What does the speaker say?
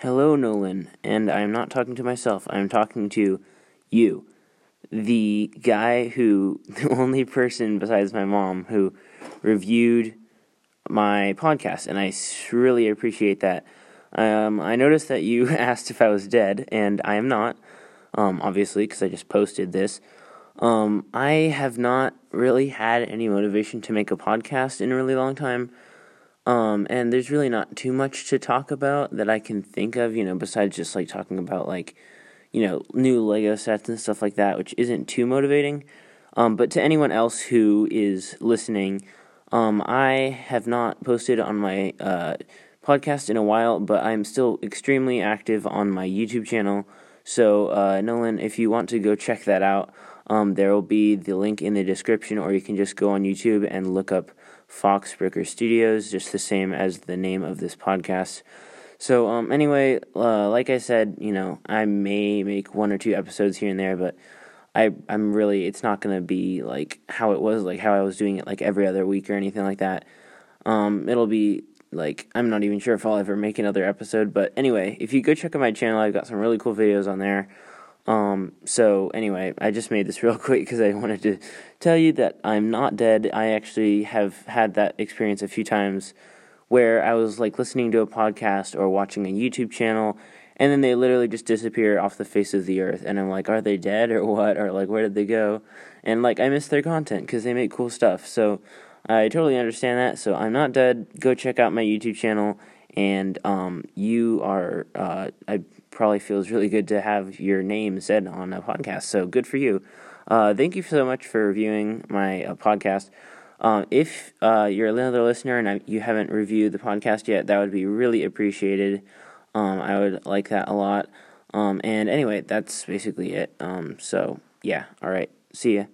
Hello, Nolan, and I'm not talking to myself, I'm talking to you, the guy who, the only person besides my mom who reviewed my podcast, and I really appreciate that. Um, I noticed that you asked if I was dead, and I am not, um, obviously, because I just posted this. Um, I have not really had any motivation to make a podcast in a really long time. Um, and there's really not too much to talk about that I can think of, you know, besides just like talking about like, you know, new Lego sets and stuff like that, which isn't too motivating. Um, but to anyone else who is listening, um, I have not posted on my uh, podcast in a while, but I'm still extremely active on my YouTube channel. So, uh, Nolan, if you want to go check that out, um, there will be the link in the description, or you can just go on YouTube and look up Fox Breaker Studios, just the same as the name of this podcast. So, um, anyway, uh, like I said, you know, I may make one or two episodes here and there, but I, I'm really, it's not gonna be like how it was, like how I was doing it like every other week or anything like that. Um, it'll be like I'm not even sure if I'll ever make another episode, but anyway, if you go check out my channel, I've got some really cool videos on there. Um, so anyway, I just made this real quick because I wanted to tell you that I'm not dead. I actually have had that experience a few times where I was like listening to a podcast or watching a YouTube channel and then they literally just disappear off the face of the earth and I'm like, are they dead or what? Or like, where did they go? And like, I miss their content because they make cool stuff. So I totally understand that. So I'm not dead. Go check out my YouTube channel and um, you are, uh, I probably feels really good to have your name said on a podcast. So good for you. Uh, thank you so much for reviewing my uh, podcast. Um, if uh, you're another listener and I, you haven't reviewed the podcast yet, that would be really appreciated. Um, I would like that a lot. Um, and anyway, that's basically it. Um, so, yeah, all right. See ya.